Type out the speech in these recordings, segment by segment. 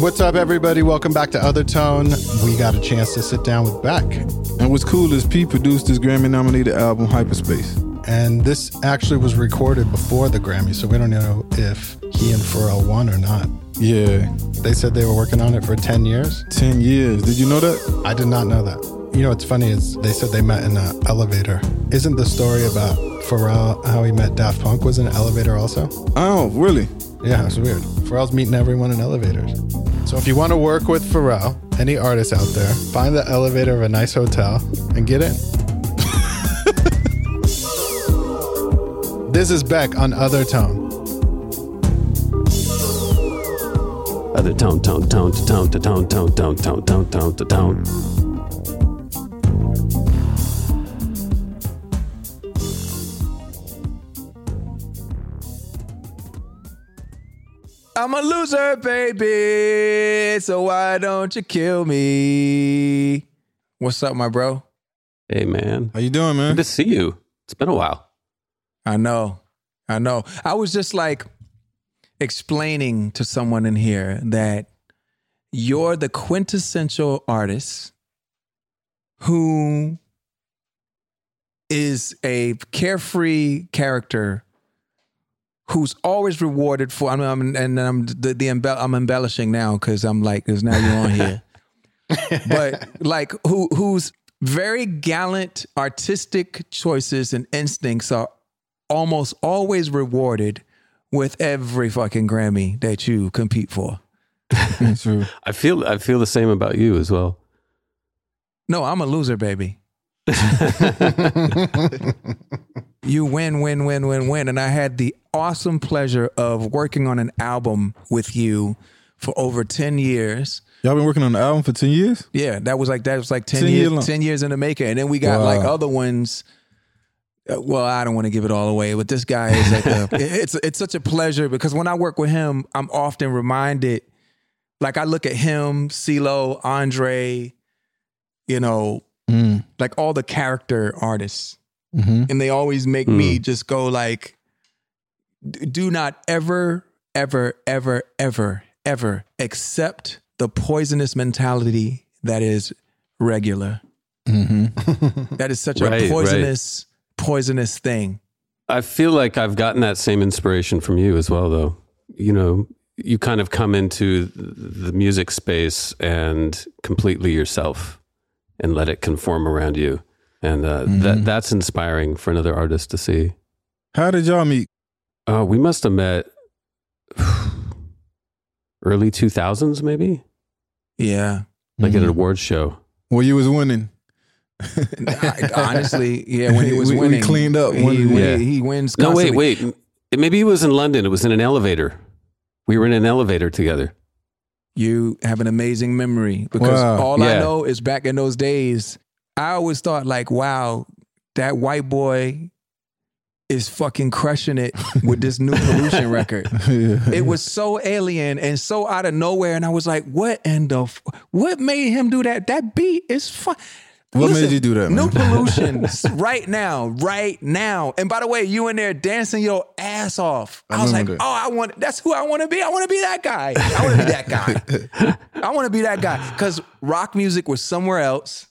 What's up, everybody? Welcome back to Other Tone. We got a chance to sit down with Beck. And what's cool is P produced his Grammy nominated album Hyperspace. And this actually was recorded before the Grammy, so we don't know if he and Pharrell won or not. Yeah, They said they were working on it for 10 years. 10 years. Did you know that? I did not know that. You know what's funny is they said they met in an elevator. Isn't the story about Pharrell, how he met Daft Punk, was in an elevator also? Oh, really? Yeah, it's weird. Pharrell's meeting everyone in elevators. So if you want to work with Pharrell, any artist out there, find the elevator of a nice hotel and get in. this is Beck on Other Tone. Other tone, tone, tone, to tone, to tone, tone, tone, tone, tone, tone, tone. I'm a loser, baby. So why don't you kill me? What's up, my bro? Hey, man. How you doing, man? Good to see you. It's been a while. I know. I know. I was just like explaining to someone in here that you're the quintessential artist who is a carefree character who's always rewarded for. I mean, I'm, and I'm the, the embell- I'm embellishing now because I'm like, because now you're on here, but like who who's very gallant artistic choices and instincts are almost always rewarded with every fucking Grammy that you compete for. True. I feel I feel the same about you as well. No, I'm a loser, baby. you win, win, win, win, win. And I had the awesome pleasure of working on an album with you for over 10 years. Y'all been working on the album for 10 years? Yeah, that was like that was like 10, 10 years year 10 years in the making. And then we got Wow. like other ones uh, well, I don't want to give it all away, but this guy is like a, it's it's such a pleasure because when I work with him, I'm often reminded like I look at him, CeeLo, Andre, you know, Mm. like all the character artists hmm and they always make me just go like do not ever ever ever ever ever accept the poisonous mentality that is regular hmm that is such Right, a right. poisonous poisonous thing I feel like I've gotten that same inspiration from you as well, though. You know, you kind of come into the music space and completely yourself and let it conform around you. And uh, that that's inspiring for another artist to see. How did y'all meet? Uh, we must have met early 2000s, maybe, yeah like at an awards show. Well, you was winning. Honestly yeah when he was We- we winning cleaned up he, when- when Yeah. he, he wins No, wait, wait. Maybe it was in London. It was in an elevator. We were in an elevator together. You have an amazing memory because Wow. all I know is back in those days, I always thought like, wow, that white boy is fucking crushing it with this new pollution record. Yeah. It was so alien and so out of nowhere, and I was like, what in the f- what made him do that? That beat is fun. What made you do that, New pollution right now, right now. And by the way, you in there dancing your ass off. I, I was like, remember oh. I want. That's who I want to be. I want to be that guy. I want to be that guy. I want to be that guy because rock music was somewhere else,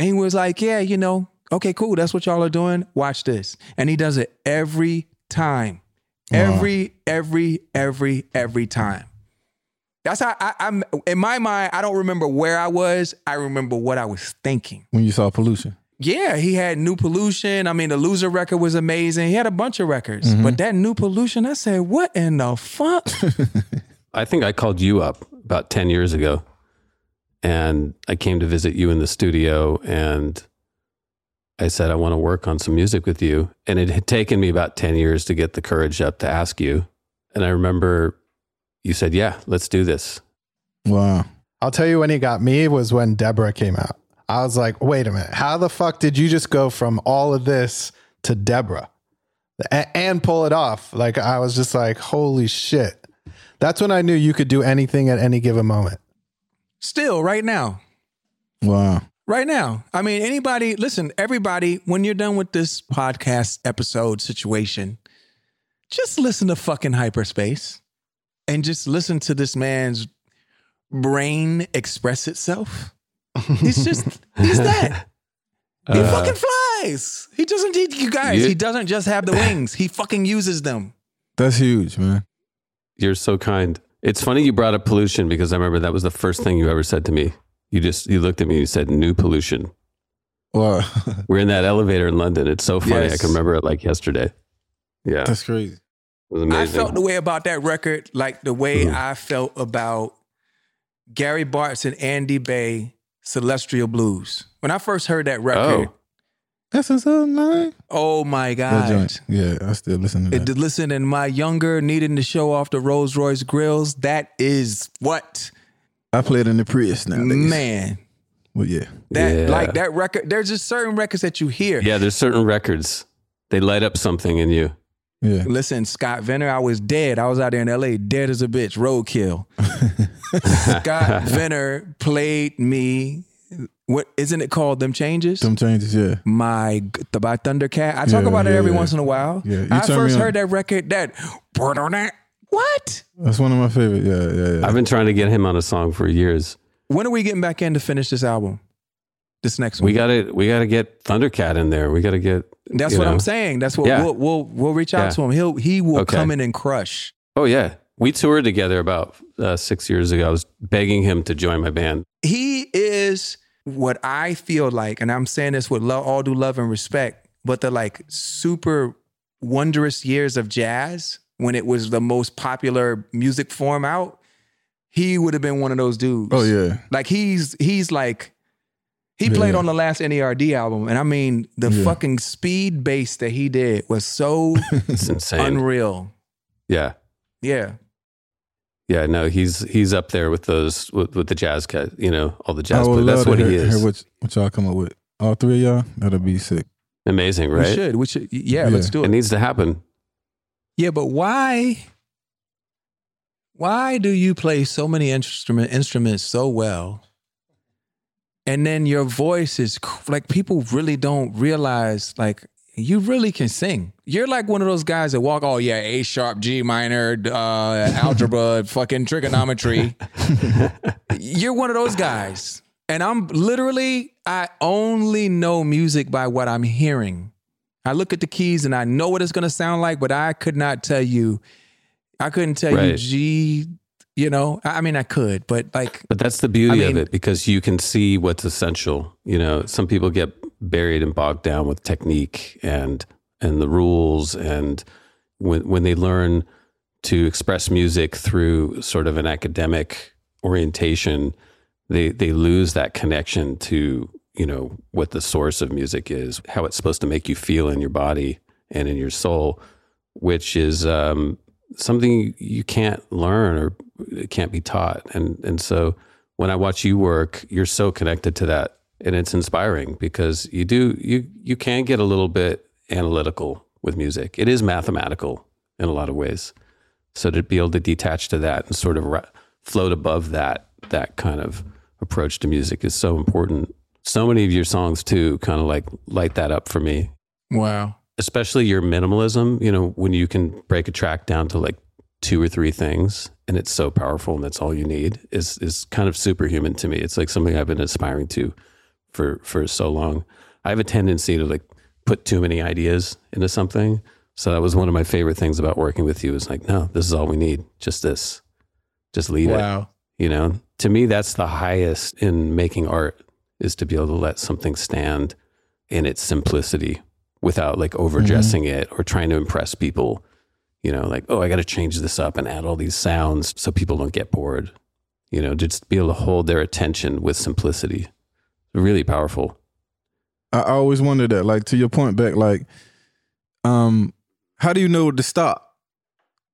and he was like, yeah, you know, okay, cool. That's what y'all are doing. Watch this, and he does it every time, every, every, every, every time. That's how I, I'm in my mind. I don't remember where I was. I remember what I was thinking. when you saw pollution. Yeah, he had new pollution. I mean, the loser record was amazing. He had a bunch of records, mm-hmm. but that new pollution, I said, what in the fuck? I think I called you up about 10 years ago and I came to visit you in the studio and I said, I want to work on some music with you. And it had taken me about 10 years to get the courage up to ask you. And I remember you said, Yeah, let's do this. Wow. I'll tell you when he got me was when Deborah came out. I was like, wait a minute, how the fuck did you just go from all of this to Deborah A- and pull it off? Like, I was just like, holy shit. That's when I knew you could do anything at any given moment. Still, right now, Wow. right now. I mean, anybody, listen, everybody, when you're done with this podcast episode situation, just listen to fucking hyperspace and just listen to this man's brain express itself. He's just he's that. He Uh, fucking flies. He doesn't need you guys. You- he doesn't just have the wings. He fucking uses them. That's huge, man. You're so kind. It's funny you brought up pollution because I remember that was the first thing you ever said to me. You just you looked at me and you said new pollution. Wow, We're in that elevator in London. It's so funny. I can remember it like yesterday. Yeah, it that's crazy. was I felt the way about that record like the way Mhm. I felt about Gary Bartz and Andy Bey Celestial Blues. When I first heard that record, oh, That's what's up, man. oh, my God. Yeah, I still listen to It, that. listen, in my younger, needing to show off the Rolls Royce grills, that is what? I play it in the Prius nowadays. Man. Well, yeah. That Yeah. like that record, there's just certain records that you hear. yeah. There's certain records they light up something in you. Yeah. Listen, Scott Vener, I was dead. I was out there in LA, dead as a bitch, roadkill. Scott Vener played me. What isn't it called? Them changes. Some changes, yeah. My the by Thundercat. I talk Yeah, about it yeah, every yeah. once in a while. Yeah, you I first heard that record. That what? That's one of my favorite. Yeah, yeah, yeah. I've been trying to get him on a song for years. When are we getting back in to finish this album? This next one. We got to we got to get Thundercat in there. We got to get. That's what know. I'm saying. That's what Yeah. we'll, we'll we'll reach out Yeah. to him. He'll he will Okay. come in and crush. Oh yeah, we toured together about uh, six years ago. I was begging him to join my band. He is what I feel like, and I'm saying this with love, all due love and respect, but the like super wondrous years of jazz when it was the most popular music form out. He would have been one of those dudes. oh, yeah. Like he's he's like he played Yeah. on the last NERD album, and I mean the Yeah. fucking speed bass that he did was so insane. unreal. yeah, Yeah. Yeah. No, he's he's up there with those with, with the jazz cat. You know, all the jazz. would But that's what to he is. hear what, what y'all come up with. All three of y'all, that'll be sick. Amazing, We right? should. We should. Yeah, Yeah. let's do It it. needs to happen. Yeah, but why? Why do you play so many instrument instruments so well, and then your voice is cr- like people really don't realize like you really can sing. You're like one of those guys that walk. Oh yeah, A sharp, G minor, uh, algebra, fucking trigonometry. You're one of those guys, and I'm literally. I only know music by what I'm hearing. I look at the keys and I know what it's going to sound like, but I could not tell you. I couldn't tell you G. You know, I mean, I could, but like, But that's the beauty I of it because you can see what's essential. You know, some people get buried and bogged down with technique and and the rules and when when they learn to express music through sort of an academic orientation, they they lose that connection to, you know, what the source of music is, how it's supposed to make you feel in your body and in your soul, which is um, something you can't learn or it can't be taught. And and so when I watch you work, you're so connected to that, and it's inspiring because you do you you can get a little bit analytical with music. It is mathematical in a lot of ways. So to be able to detach to that and sort of ra- float above that that kind of approach to music is so important. So many of your songs too kind of like light that up for me wow, especially your minimalism, you know, when you can break a track down to like two or three things and it's so powerful and that's all you need is is kind of superhuman to me. It's like something I've been aspiring to for for so long. I have a tendency to like put too many ideas into something. So that was one of my favorite things about working with you is like, no, this is all we need. Just this. Just leave it. You know, to me, that's the highest in making art is to be able to let something stand in its simplicity without like mm-hmm. overdressing it or trying to impress people. You know, like, oh, I got to change this up and add all these sounds so people don't get bored. You know, just be able to hold their attention with simplicity. Really powerful. I I always wonder that, like to your point back, like, um, how do you know to stop?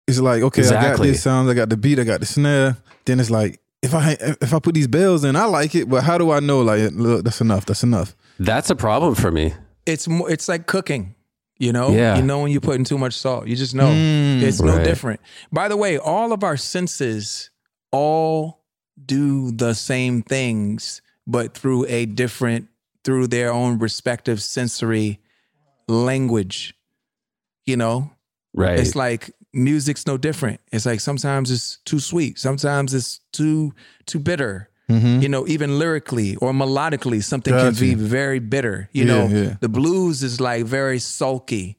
It's like, okay, I got this sound, I got the beat, I got the snare. Then it's like, if I if I put these bells in, I like it, but how do I know? Like, look, that's enough. That's enough. That's a problem for me. it's more. It's like cooking. You know, Yeah. you know when you're putting too much salt. You just know Mm, it's no different. By the way, all of our senses all do the same things, but through a different, through their own respective sensory language. You know, Right. It's like music's no different. It's like sometimes it's too sweet, sometimes it's too too bitter. Mhm. You know, even lyrically or melodically, something Gotcha. can be very bitter. You Yeah, know, yeah. the blues is like very sulky.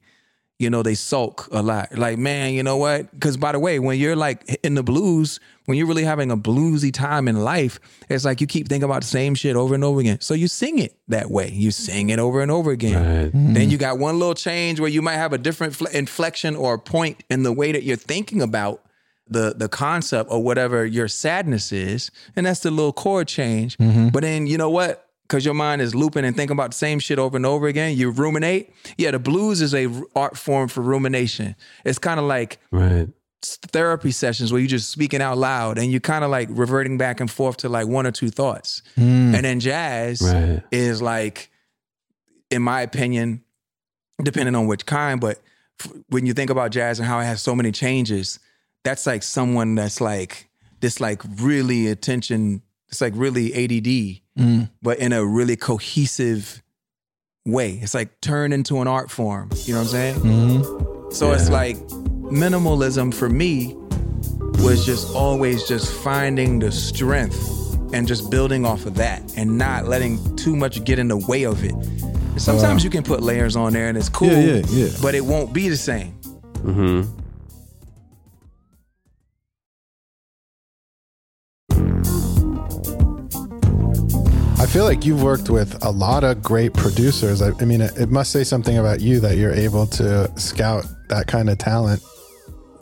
You know, they sulk a lot. Like, man, you know what? Because by the way, when you're like in the blues, when you're really having a bluesy time in life, it's like you keep thinking about the same shit over and over again. So you sing it that way. You sing it over and over again. Right. Then mm-hmm. you got one little change where you might have a different fle- inflection or a point in the way that you're thinking about the the concept or whatever your sadness is, and that's the little chord change. Mm-hmm. But then you know what? Because your mind is looping and thinking about the same shit over and over again, you ruminate. Yeah, the blues is a r- art form for rumination. It's kind of like Right. Therapy sessions where you're just speaking out loud and you're kind of like reverting back and forth to like one or two thoughts. And then jazz Right. is like, in my opinion, depending on which kind, but f- when you think about jazz and how it has so many changes, that's like someone that's like this like really attention, it's like really ADD, but in a really cohesive way. It's like turned into an art form. You know what I'm saying? Mm-hmm. So it's like minimalism for me was just always just finding the strength and just building off of that and not letting too much get in the way of it. And sometimes you can put layers on there and it's cool, Yeah, yeah, yeah. but it won't be the same. hmm I feel like you've worked with a lot of great producers. I, I mean, it, it must say something about you that you're able to scout that kind of talent.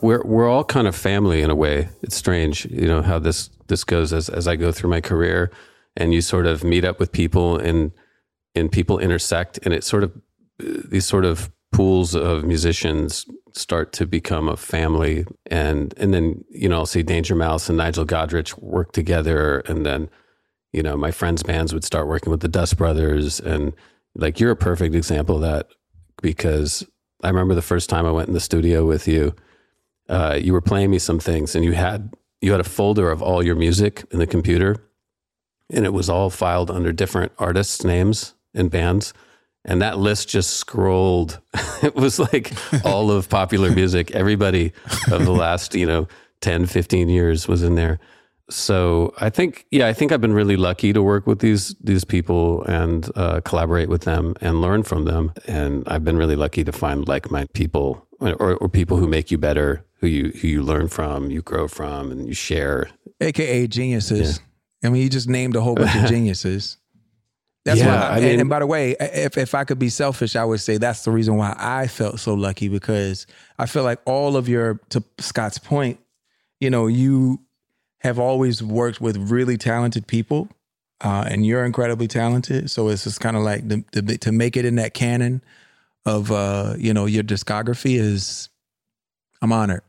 We're we're all kind of family in a way. It's strange, you know, how this this goes as as I go through my career, and you sort of meet up with people and and people intersect, and it sort of these sort of pools of musicians start to become a family, and and then you know I'll see Danger Mouse and Nigel Godrich work together, and then you know my friends' bands would start working with the Dust Brothers, and like you're a perfect example of that because I remember the first time I went in the studio with you uh, you were playing me some things and you had you had a folder of all your music in the computer and it was all filed under different artists names and bands. And that list just scrolled. It was like all of popular music. Everybody of the last you know 10 15 years was in there. So i think yeah i think i've been really lucky to work with these these people and uh, collaborate with them and learn from them. And i've been really lucky to find like my people or, or people who make you better who you who you learn from you grow from and you share AKA geniuses. I mean, you just named a whole bunch of geniuses. That's Yeah, why. I and- mean- and by the way, if if I could be selfish, I would say that's the reason why I felt so lucky because I feel like all of your, to Scott's point, you know, you have always worked with really talented people, uh, and you're incredibly talented. So it's just kind of like the, the, to make it in that canon of uh, you know your discography is. I'm honored.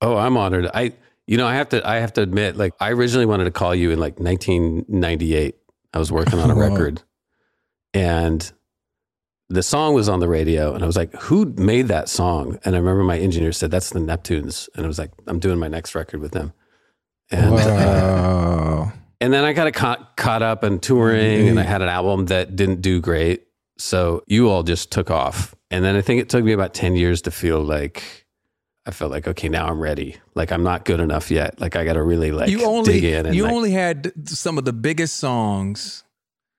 Oh, I'm honored. I, you know, I have to, I have to admit, like, I originally wanted to call you in like 1998. I was working on a record, and the song was on the radio, and I was like, "Who made that song?" And I remember my engineer said, "That's the Neptunes," and I was like, "I'm doing my next record with them." And uh, Wow. and then I got caught caught up in touring, and I had an album that didn't do great. So you all just took off, and then I think it took me about ten years to feel like I felt like okay, now I'm ready. Like I'm not good enough yet. Like I got to really like you only dig in and you like- only had some of the biggest songs,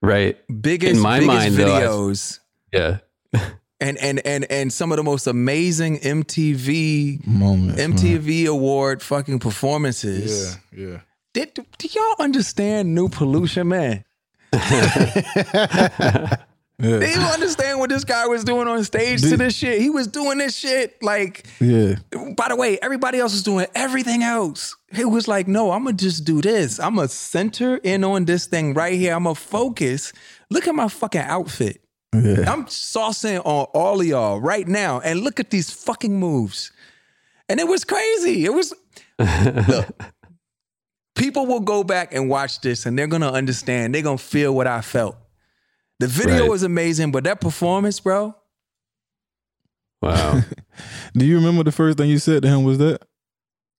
right. biggest In my biggest mind, though, I've- videos. Yeah, and and and and some of the most amazing MTV Moments. man. MTV award fucking performances. Yeah, yeah. Did do y'all understand new pollution, man? Yeah. Did you understand what this guy was doing on stage to this shit? He was doing this shit like. Yeah. By the way, everybody else was doing everything else. He was like, "No, I'm gonna just do this. I'm gonna center in on this thing right here. I'm gonna focus. Look at my fucking outfit. Yeah. I'm saucing on all of y'all right now, and look at these fucking moves. And it was crazy. It was look. People will go back and watch this, and they're gonna understand. They're gonna feel what I felt. The video Right. was amazing, but that performance, bro. wow. Do you remember the first thing you said to him was that?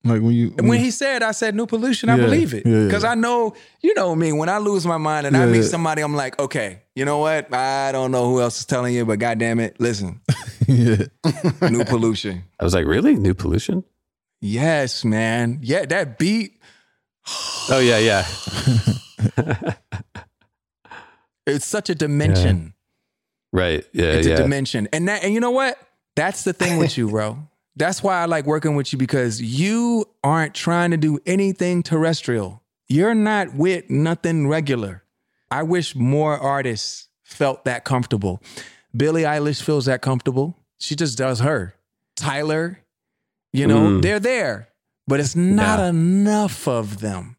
Like when you And when he said, I said, new pollution, I believe it. yeah, yeah. Because I know, you know me, when I lose my mind and I meet yeah. somebody, I'm like, okay, you know what? I don't know who else is telling you, but goddamn it, listen, yeah. new pollution. I was like, really? New pollution? Yes, man. Yeah, that beat, Oh yeah, yeah. It's such a dimension. Right. Yeah, It's yeah. a dimension. And that and you know what? That's the thing with you, bro. That's why I like working with you because you aren't trying to do anything terrestrial. You're not with nothing regular. I wish more artists felt that comfortable. Billie Eilish feels that comfortable. She just does her. Tyler, you know, Mm. they're there, but it's not Yeah. enough of them.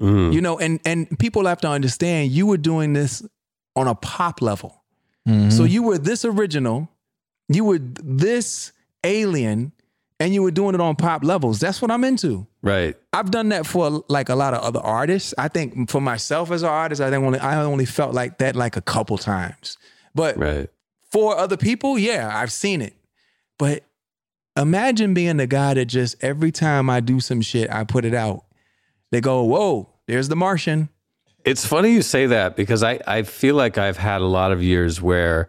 Mm. You know, and and people have to understand you were doing this on a pop level. Mm-hmm. So you were this original, you were this alien, and you were doing it on pop levels. That's what I'm into. Right. I've done that for like a lot of other artists. I think for myself as an artist, I think only I only felt like that like a couple times. But Right. for other people, yeah, I've seen it. But imagine being the guy that just every time I do some shit, I put it out. They go, "Whoa, there's the Martian." It's funny you say that because I, I feel like I've had a lot of years where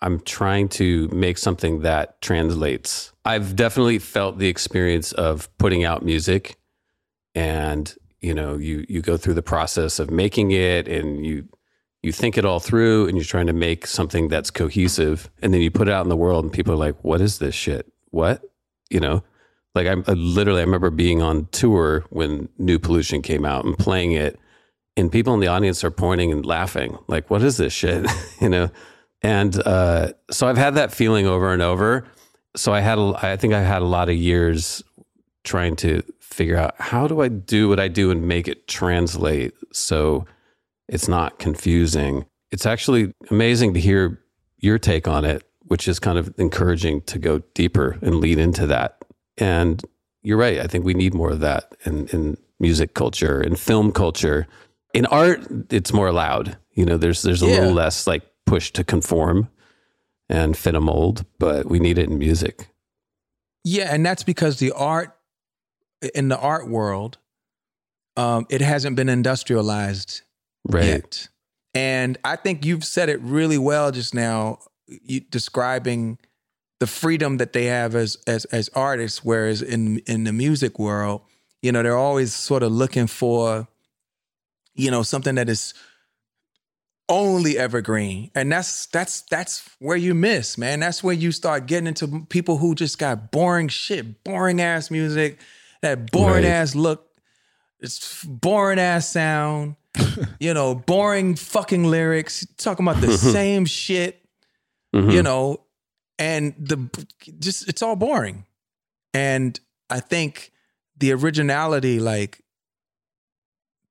I'm trying to make something that translates. I've definitely felt the experience of putting out music and you know you you go through the process of making it and you you think it all through and you're trying to make something that's cohesive and then you put it out in the world and people are like what is this shit what you know like I, I literally I remember being on tour when New Pollution came out and playing it and people in the audience are pointing and laughing like what is this shit? You know? And uh, so i've had that feeling over and over. So i had a, i think i had a lot of years trying to figure out how do i do what i do and make it translate so it's not confusing? It's actually amazing to hear your take on it which is kind of encouraging to go deeper and lead into that and you're right i think we need more of that in, in music culture and film culture in art it's more loud you know there's there's a Yeah. little less like push to conform and fit a mold but we need it in music Yeah, and that's because the art in the art world, um, it hasn't been industrialized right yet. And I think you've said it really well just now, you, describing the freedom that they have as as as artists. Whereas in in the music world, you know, they're always sort of looking for, you know, something that is only evergreen and that's that's that's where you miss man that's where you start getting into people who just got boring shit boring ass music that boring Right. ass look it's boring ass sound you know boring fucking lyrics talking about the same shit Mhm. you know and the just it's all boring. And i think the originality like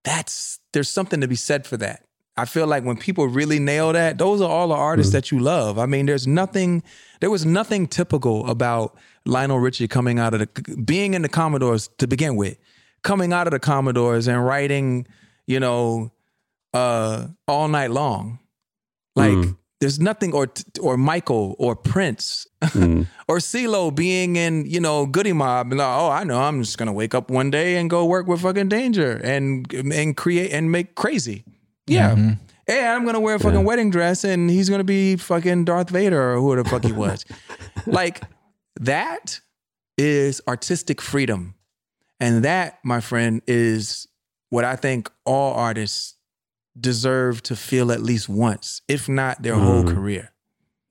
that's there's something to be said for that. I feel like when people really nail that those are all the artists that you love. I mean there's nothing there was nothing typical about lionel richie coming out of the being in the commodores to begin with. Coming out of the commodores and writing you know uh all night long. Like Mm. There's nothing or or michael or prince Mm. or CeeLo being in, you know, Goodie Mob, and like, oh, I know, I'm just gonna wake up one day and go work with fucking Danger and and create and make crazy. Yeah. Mm-hmm. Hey, I'm gonna wear a fucking wedding dress and he's gonna be fucking Darth Vader or who the fuck he was. like that is artistic freedom. And that, my friend, is what I think all artists deserve to feel at least once, if not their whole Mhm. career.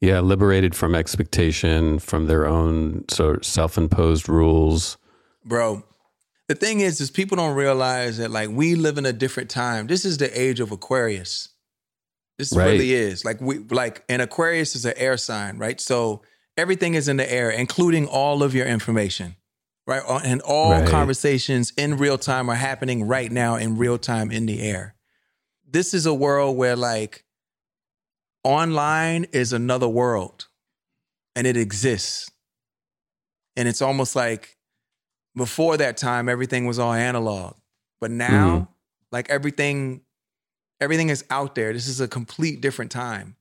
yeah liberated from expectation from their own sort of self-imposed rules bro the thing is is people don't realize that like we live in a different time this is the age of aquarius this Right. really is like we like and aquarius is an air sign right so everything is in the air including all of your information right and all Right. conversations in real time are happening right now in real time in the air this is a world where like online is another world and it exists and it's almost like before that time everything was all analog but now Mhm. like everything everything is out there this is a complete different time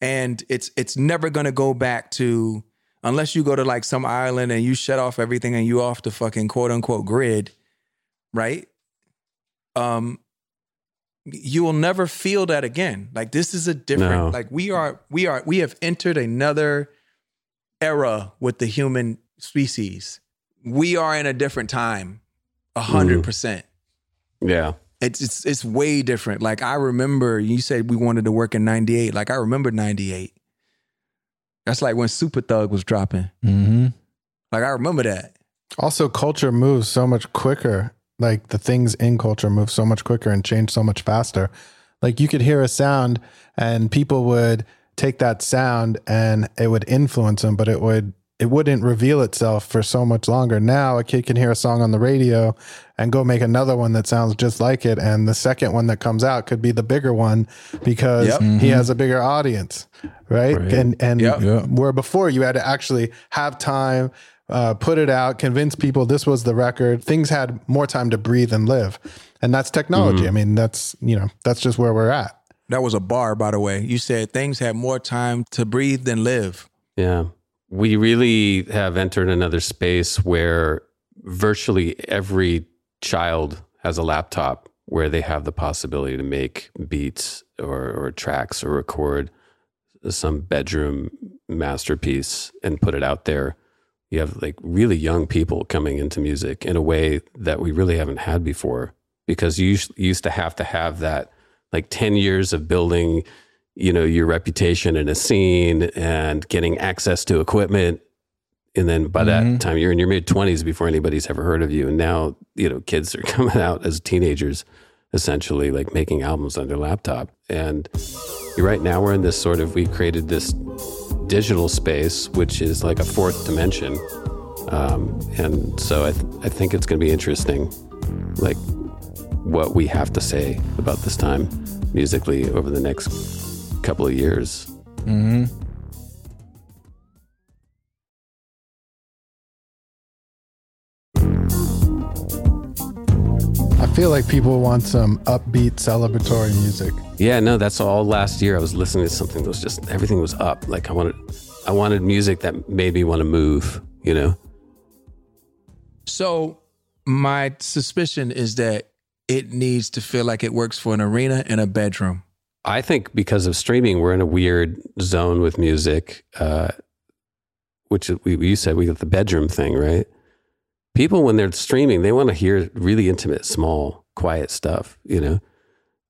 and it's it's never going to go back to unless you go to like some island and you shut off everything and you off the fucking quote unquote grid, right? Um, you will never feel that again. Like this is a different. No. Like we are, we are, we have entered another era with the human species. We are in a different time, a hundred percent. Yeah. It's it's it's way different. Like I remember you said we wanted to work in '98. Like I remember '98. That's like when Super Thug was dropping. Mm-hmm. Like I remember that. Also, culture moves so much quicker. Like the things in culture move so much quicker and change so much faster. Like you could hear a sound and people would take that sound and it would influence them, but it would it wouldn't reveal itself for so much longer. Now a kid can hear a song on the radio and go make another one that sounds just like it. And the second one that comes out could be the bigger one because Yep. he mm-hmm. has a bigger audience. Right. Right. And and Yep. Yep. where before you had to actually have time, uh, put it out, convince people this was the record. Things had more time to breathe and live. And that's technology. I mean, that's you know, that's just where we're at. That was a bar, by the way. You said things had more time to breathe than live. Yeah. We really have entered another space where virtually every child has a laptop where they have the possibility to make beats or, or tracks or record some bedroom masterpiece and put it out there. You have like really young people coming into music in a way that we really haven't had before because you used- to have to have that like 10 years of building you know your reputation in a scene and getting access to equipment. And then by that Mhm. time you're in your mid 20s before anybody's ever heard of you. And now you know kids are coming out as teenagers essentially like making albums on their laptop. And right now we're in this sort of we created this digital space which is like a fourth dimension um, and so I, th- I think it's going to be interesting like what we have to say about this time musically over the next couple of years. Mm-hmm. Feel like people want some upbeat celebratory music. Yeah, no, that's all last year. I was listening to something that was just everything was up. Like I wanted, I wanted music that made me want to move. You know, So my suspicion is that it needs to feel like it works for an arena and a bedroom. I think because of streaming, we're in a weird zone with music, uh, which we, you said we got the bedroom thing, right? People, when they're streaming, they want to hear really intimate, small, quiet stuff, you know.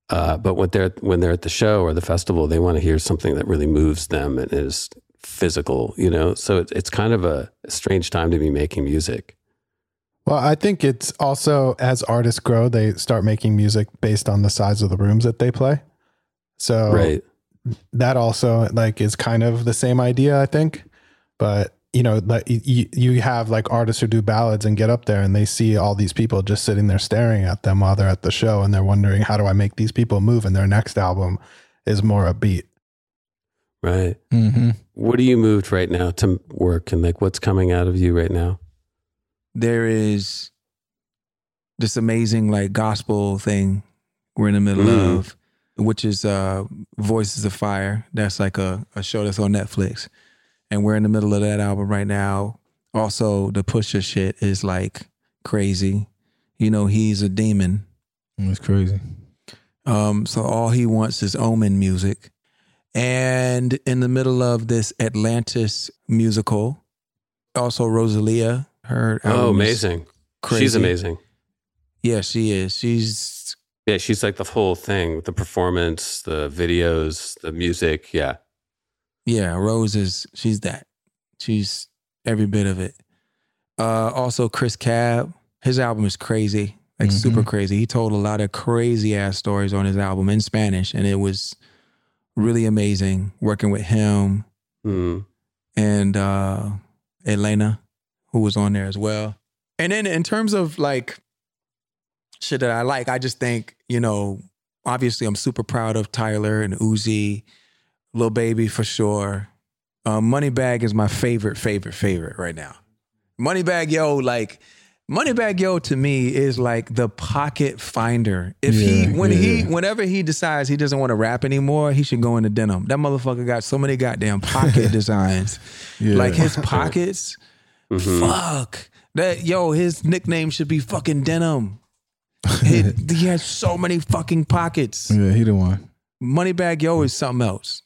Uh, but when they're when they're at the show or the festival, they want to hear something that really moves them and is physical, you know. So it's it's kind of a strange time to be making music. Well, I think it's also as artists grow, they start making music based on the size of the rooms that they play. So Right. that also like is kind of the same idea, I think. But you know, like you, you have like artists who do ballads and get up there and they see all these people just sitting there staring at them while they're at the show and they're wondering how do I make these people move and their next album is more upbeat. Right. Mm-hmm. What are you moved right now to work and like what's coming out of you right now? There is this amazing like gospel thing we're in the middle Mm. of, which is uh Voices of Fire. That's like a, a show that's on Netflix. And we're in the middle of that album right now. Also, the Pusha shit is like crazy. You know, he's a demon. It's crazy. Um, so all he wants is Omen music. And in the middle of this Atlantis musical, also Rosalia, her Oh, amazing. crazy. She's amazing. Yeah, she is. She's Yeah, she's like the whole thing, the performance, the videos, the music. Yeah. Yeah, Rose is she's that. She's every bit of it. Uh also Chris Cab, his album is crazy. Like Mhm. super crazy. He told a lot of crazy ass stories on his album in Spanish and it was really amazing working with him Mm. and uh Elena, who was on there as well. And then in terms of like shit that I like, I just think, you know, obviously I'm super proud of Tyler and Uzi, Lil Baby for sure. Um, Moneybagg is my favorite, favorite, favorite right now. Moneybagg, yo, like Moneybagg Yo to me is like the pocket finder. If he Yeah, when he whenever he decides he doesn't want to rap anymore, he should go into denim. That motherfucker got so many goddamn pocket designs. Yeah. Like his pockets, fuck. That yo, his nickname should be fucking denim. He, he has so many fucking pockets. Yeah, he the one. Moneybagg Yo is something else.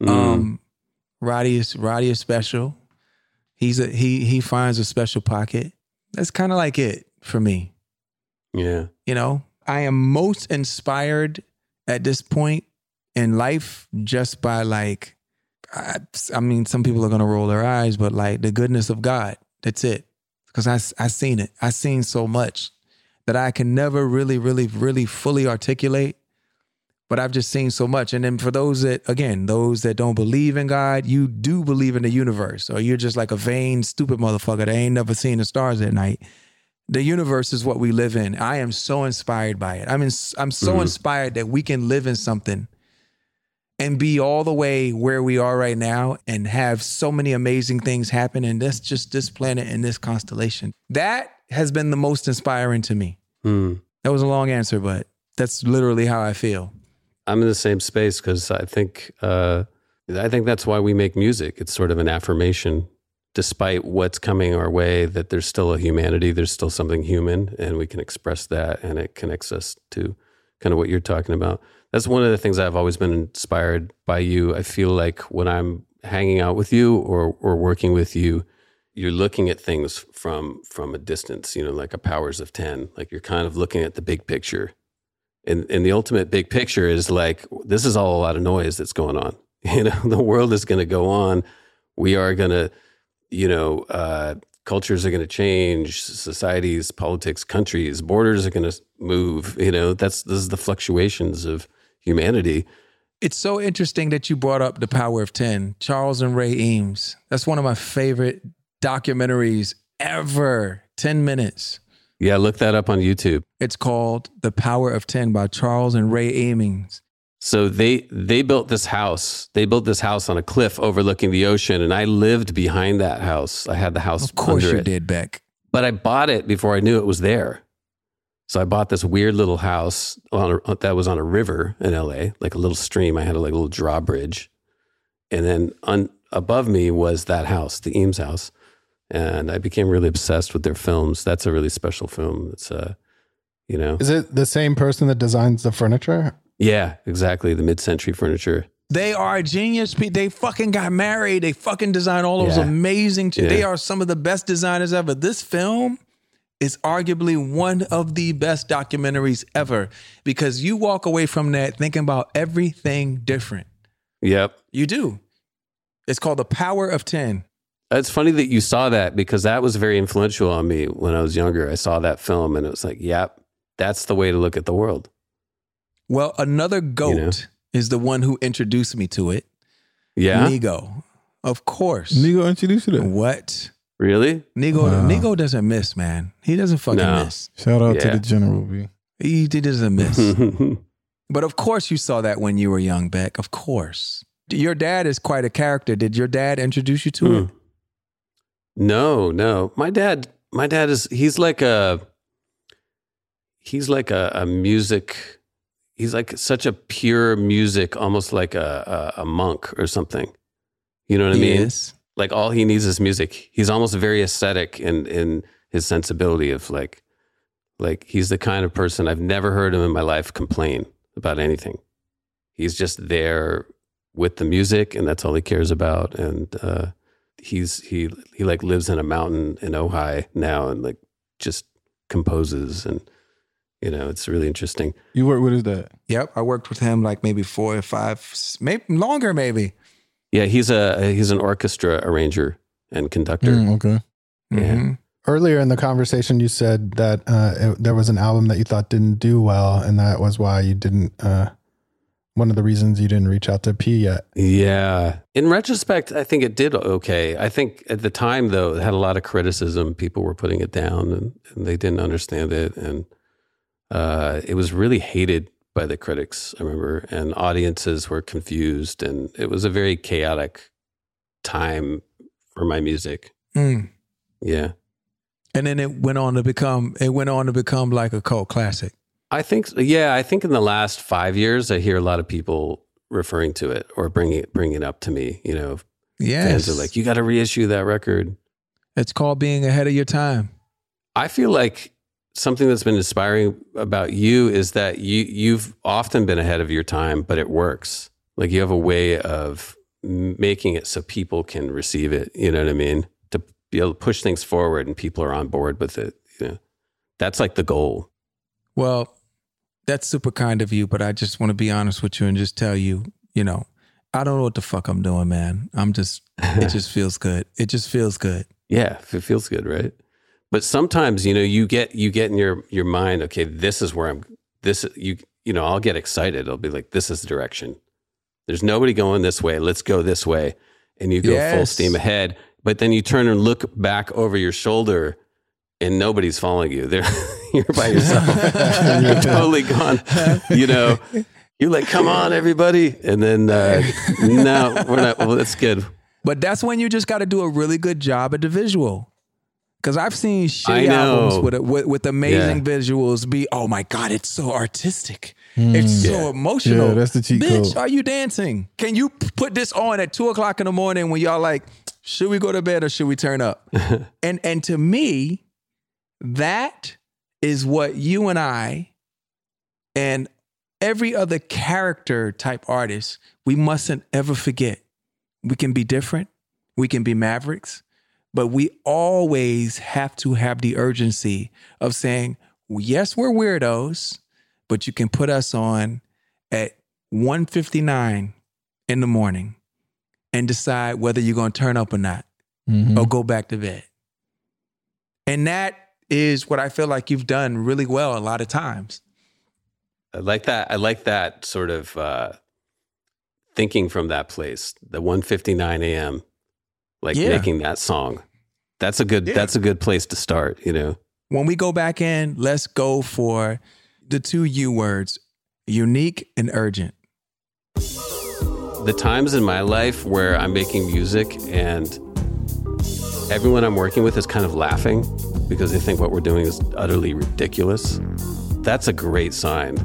Mm. Um, Roddy is Roddy is special. He's a he he finds a special pocket. That's kind of like it for me. yeah. You know, I am most inspired at this point in life just by like, I, I mean, some people are gonna roll their eyes, but like the goodness of God. That's it. Because I I seen it. I seen so much that I can never really, really, really fully articulate. But I've just seen so much. And then for those that, again, those that don't believe in God, you do believe in the universe, or you're just like a vain, stupid motherfucker that ain't never seen the stars at night the universe is what we live in. I am so inspired by it. I'm in, I'm so Mhm. inspired that we can live in something and be all the way where we are right now and have so many amazing things happen and that's just this planet and this constellation. That has been the most inspiring to me. Mm. That was a long answer, but that's literally how I feel. I'm in the same space because I think uh, I think that's why we make music. It's sort of an affirmation, despite what's coming our way, that there's still a humanity, there's still something human, and we can express that, and it connects us to kind of what you're talking about. That's one of the things I've always been inspired by you. I feel like when I'm hanging out with you or or working with you, you're looking at things from from a distance. You know, like a powers of ten. Like you're kind of looking at the big picture and and the ultimate big picture is like this is all a lot of noise that's going on you know the world is going to go on we are going to you know uh, cultures are going to change societies politics countries borders are going to move you know that's this is the fluctuations of humanity It's so interesting that you brought up The Power of 10, Charles and Ray Eames. That's one of my favorite documentaries ever. 10 minutes. Yeah look that up on youtube It's called The Power of 10 by Charles and Ray Eames. so they they built this house they built this house on a cliff overlooking the ocean and i lived behind that house i had the house Of course you it. did, Beck. but I bought it before I knew it was there. So I bought this weird little house on a, that was on a river in LA, like a little stream. I had a like, little drawbridge, and then on, above me was that house, the Eames house, and I became really obsessed with their films. That's a really special film. It's uh, you know, Is it the same person that designs the furniture? yeah, exactly the mid-century furniture. They are genius people. They fucking got married. They fucking designed all those Yeah. amazing. Yeah. They are some of the best designers ever. This film is arguably one of the best documentaries ever because you walk away from that thinking about everything different. Yep. You do. It's called The Power of 10. It's funny that you saw that because that was very influential on me when I was younger. I saw that film and it was like, yep, that's the way to look at the world. Well, another goat know? is the one who introduced me to it. Yeah. Nigo. Of course. Nigo introduced you to that. What? Really? Nigo Wow. Nigo doesn't miss, man. He doesn't fucking No. miss. Shout out to the general B. He, he doesn't miss. but of course, you saw that when you were young, Beck. Of course. Your dad is quite a character. Did your dad introduce you to Hmm. it? No, no. My dad, my dad is he's like a he's like a, a music he's like such a pure music, almost like a, a, a monk or something. You know what I mean? Yes. Like all he needs is music. He's almost very aesthetic in in his sensibility of like like he's the kind of person I've never heard him in my life complain about anything. He's just there with the music and that's all he cares about and uh he's he he like lives in a mountain in Ojai now and like just composes and you know it's really interesting. You work with his dad. Yep. I worked with him like maybe four or five, maybe longer, maybe. Yeah, he's a he's an orchestra arranger and conductor. Mm, okay. Yeah. Mhm. Earlier in the conversation, you said that uh, it, there was an album that you thought didn't do well, and that was why you didn't. Uh, one of the reasons you didn't reach out to P yet. Yeah. In retrospect, I think it did okay. I think at the time, though, it had a lot of criticism. People were putting it down and, and they didn't understand it. And uh, it was really hated by the critics, I remember. And audiences were confused. And it was a very chaotic time for my music. Mm. Yeah. and then it went on to become it went on to become like a cult classic. I think, yeah, I think in the last five years, I hear a lot of people referring to it or bringing it, bringing it up to me. You know, Yes, fans are like, you got to reissue that record. it's called being ahead of your time. I feel like something that's been inspiring about you is that you you've often been ahead of your time, but it works. Like you have a way of making it so people can receive it. You know what I mean? To be able to push things forward and people are on board with it. You know, that's like the goal. Well, that's super kind of you, but I just want to be honest with you and just tell you, you know, I don't know what the fuck I'm doing, man. I'm just, it just feels good. It just feels good. Yeah, it feels good, right? But sometimes, you know, you get you get in your your mind, okay, this is where I'm this you you know, I'll get excited. I'll be like, this is the direction. There's nobody going this way. Let's go this way. And you go full steam ahead. But then you turn and look back over your shoulder and nobody's following you. They're you're by yourself. you're totally gone. You know, you're like, come on, everybody. And then uh, no, we're not well, that's good. But that's when you just got to do a really good job at the visual. Because I've seen I shitty albums with, with with amazing Yeah. visuals be, oh my god, it's so artistic, it's so Yeah. emotional. Yeah, that's the cheat Bitch, code. are you dancing? Can you put this on at two o'clock in the morning when y'all like, should we go to bed or should we turn up? and and to me, that is what you and I and every other character type artist we mustn't ever forget. We can be different. We can be mavericks, but we always have to have the urgency of saying, yes, we're weirdos, but you can put us on at 1:59 in the morning and decide whether you're going to turn up or not Mhm. or go back to bed. And that is what I feel like you've done really well a lot of times. I like that. I like that sort of uh, thinking from that place. The 1:59 a.m. Like Yeah. making that song. That's a good. Yeah. That's a good place to start. You know. When we go back in, let's go for the two U words unique and urgent. The times in my life where I'm making music and everyone I'm working with is kind of laughing because they think what we're doing is utterly ridiculous. That's a great sign.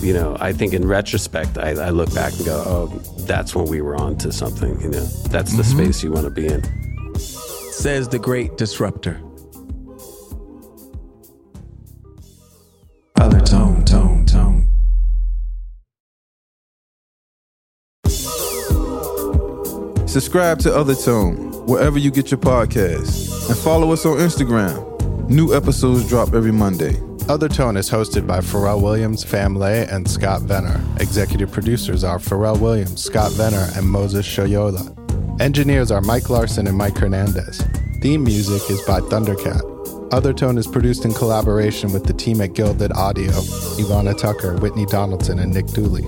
You know, I think in retrospect, I, I look back and go, "Oh, that's when we were on to something." You know, that's the mm-hmm. space you want to be in. Says the great disruptor. Other tone, tone, tone. Subscribe to Other Tone wherever you get your podcasts. And follow us on Instagram. New episodes drop every Monday. Other Tone is hosted by Pharrell Williams, Fam-Lay, and Scott Vener. Executive producers are Pharrell Williams, Scott Vener, and Moses Shoyola. Engineers are Mike Larson and Mike Hernandez. Theme music is by Thundercat. Other Tone is produced in collaboration with the team at Gilded Audio, Ivana Tucker, Whitney Donaldson, and Nick Dooley.